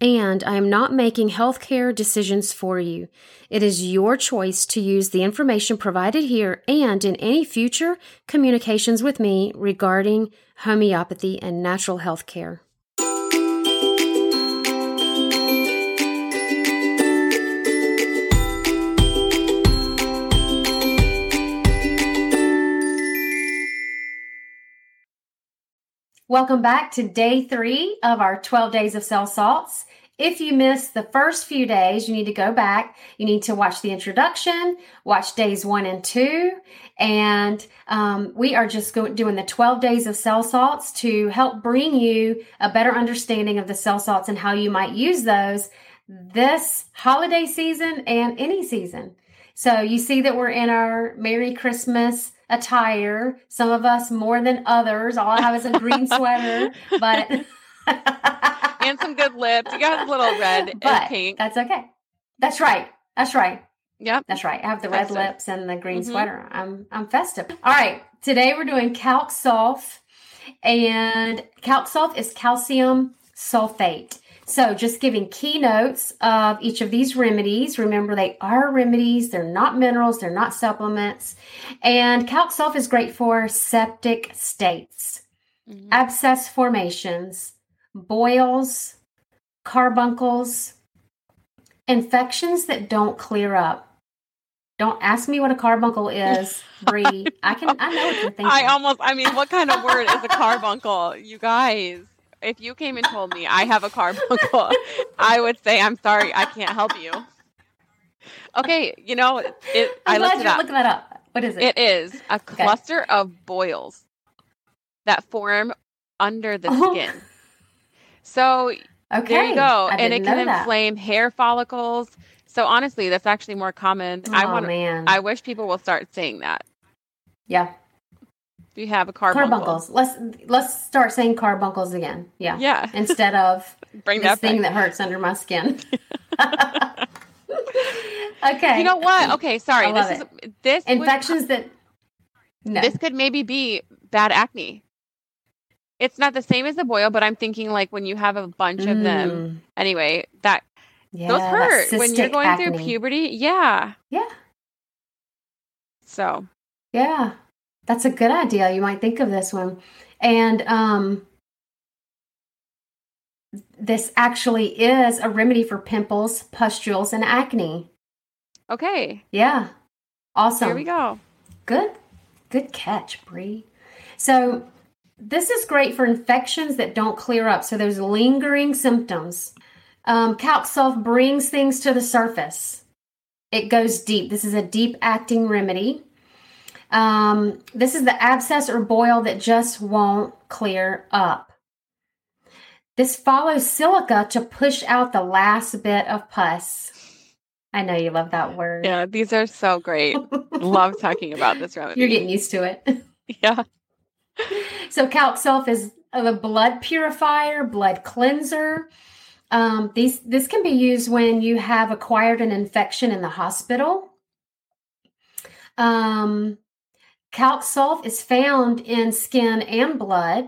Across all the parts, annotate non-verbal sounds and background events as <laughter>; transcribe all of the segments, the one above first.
and I am not making healthcare decisions for you. It is your choice to use the information provided here and in any future communications with me regarding homeopathy and natural health Welcome back to day three of our 12 days of cell salts. If you missed the first few days, you need to go back. You need to watch the introduction, watch days one and two. And um, we are just go- doing the 12 days of cell salts to help bring you a better understanding of the cell salts and how you might use those this holiday season and any season. So you see that we're in our Merry Christmas attire. Some of us more than others. All I have is a green <laughs> sweater, but <laughs> and some good lips. You got a little red but and pink. That's okay. That's right. That's right. Yep. That's right. I have the red lips and the green Mhm. sweater. I'm I'm festive. All right. Today we're doing calc sulf, and calc sulf is calcium sulfate. So just giving keynotes of each of these remedies. Remember, they are remedies. They're not minerals. They're not supplements. And calc sulf is great for septic states Mhm. abscess formations, boils, carbuncles, infections that don't clear up. Don't ask me what a carbuncle is, <laughs> Bree. I can I know what you're thinking. I almost, I mean, what kind of word is a carbuncle? You guys, if you came and told me I have a carbuncle, <laughs> I would say, I'm sorry, I can't help you. Okay, you know, it, I I'm looked glad it you're up. looking that up. What is it? It is a cluster of boils that form under the Oh. skin. So okay. there you go. I And it can know that. inflame hair follicles. So honestly, that's actually more common. I oh want. I wish people will start saying that. yeah. You have a carbuncle? Carbuncles. Let's let's start saying carbuncles again. Yeah. Yeah. <laughs> Instead of <laughs> Bring this that thing back. that hurts under my skin. <laughs> okay. You know what? Okay, sorry. This is this would- Infections that no. this could maybe be bad acne. It's not the same as the boil, but I'm thinking like when you have a bunch of them. Mm, Anyway, that yeah, those hurt when you're going through puberty. Yeah. Yeah. So Yeah, that's a good idea. You might think of this one. And um, this actually is a remedy for pimples, pustules, and acne. okay, Yeah, awesome. here we go. Good, good catch, Bree. So this is great for infections that don't clear up. So there's lingering symptoms. Um, Calc Sulf brings things to the surface. It goes deep. This is a deep acting remedy. Um, this is the abscess or boil that just won't clear up. This follows silica to push out the last bit of pus. I know you love that word. Yeah, these are so great. Love <laughs> talking about this remedy. You're getting used to it. yeah. So calc sulf is a blood purifier, blood cleanser. Um, these this can be used when you have acquired an infection in the hospital. Um, calc sulf is found in skin and blood,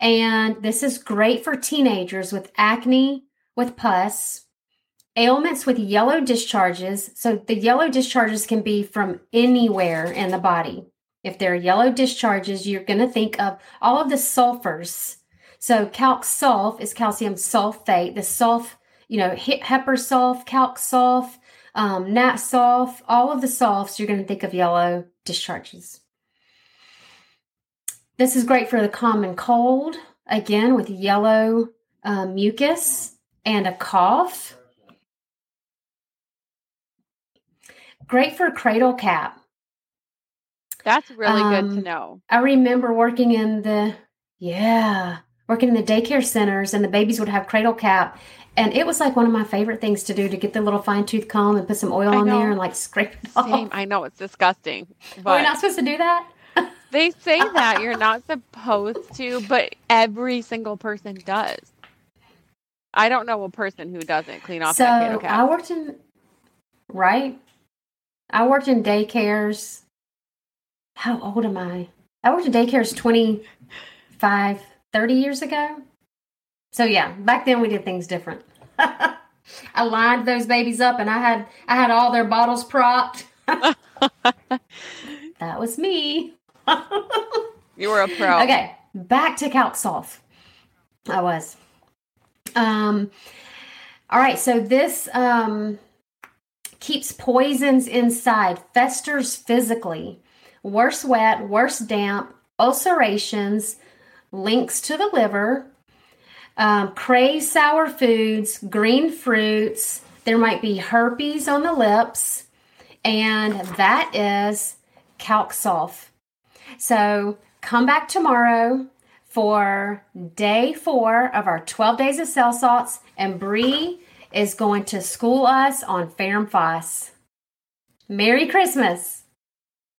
and this is great for teenagers with acne, with pus, ailments with yellow discharges. So the yellow discharges can be from anywhere in the body. If there are yellow discharges, you're going to think of all of the sulfurs. So calc sulf is calcium sulfate. The sulf, you know, he- hepar sulf, calc sulf, um, Nat Sulf, all of the sulfs, you're going to think of yellow discharges. This is great for the common cold, again, with yellow um, mucus and a cough. Great for cradle cap. That's really good to Um, know. I remember working in the, yeah, working in the daycare centers, and the babies would have cradle cap. And it was like one of my favorite things to do to get the little fine tooth comb and put some oil I on know. there and like scrape it off. Same. I know it's disgusting, <laughs> but not supposed to do that? <laughs> they say that you're not supposed to, but every single person does. I don't know a person who doesn't clean off so that cradle I worked in, right? I worked in daycares. How old am I? I worked in daycares 25, 30 years ago. So yeah, back then we did things different. <laughs> I lined those babies up and I had I had all their bottles propped. <laughs> that was me. <laughs> You were a pro. Okay, back to Calc Sulf. I was. Um, all right, so this um, keeps poisons inside, festers physically, worse wet, worse damp, ulcerations, links to the liver, um, craves sour foods, green fruits. There might be herpes on the lips, and that is Calc Sulf. So come back tomorrow for day four of our 12 days of cell salts, and Bree is going to school us on Ferrum Phos. Merry Christmas!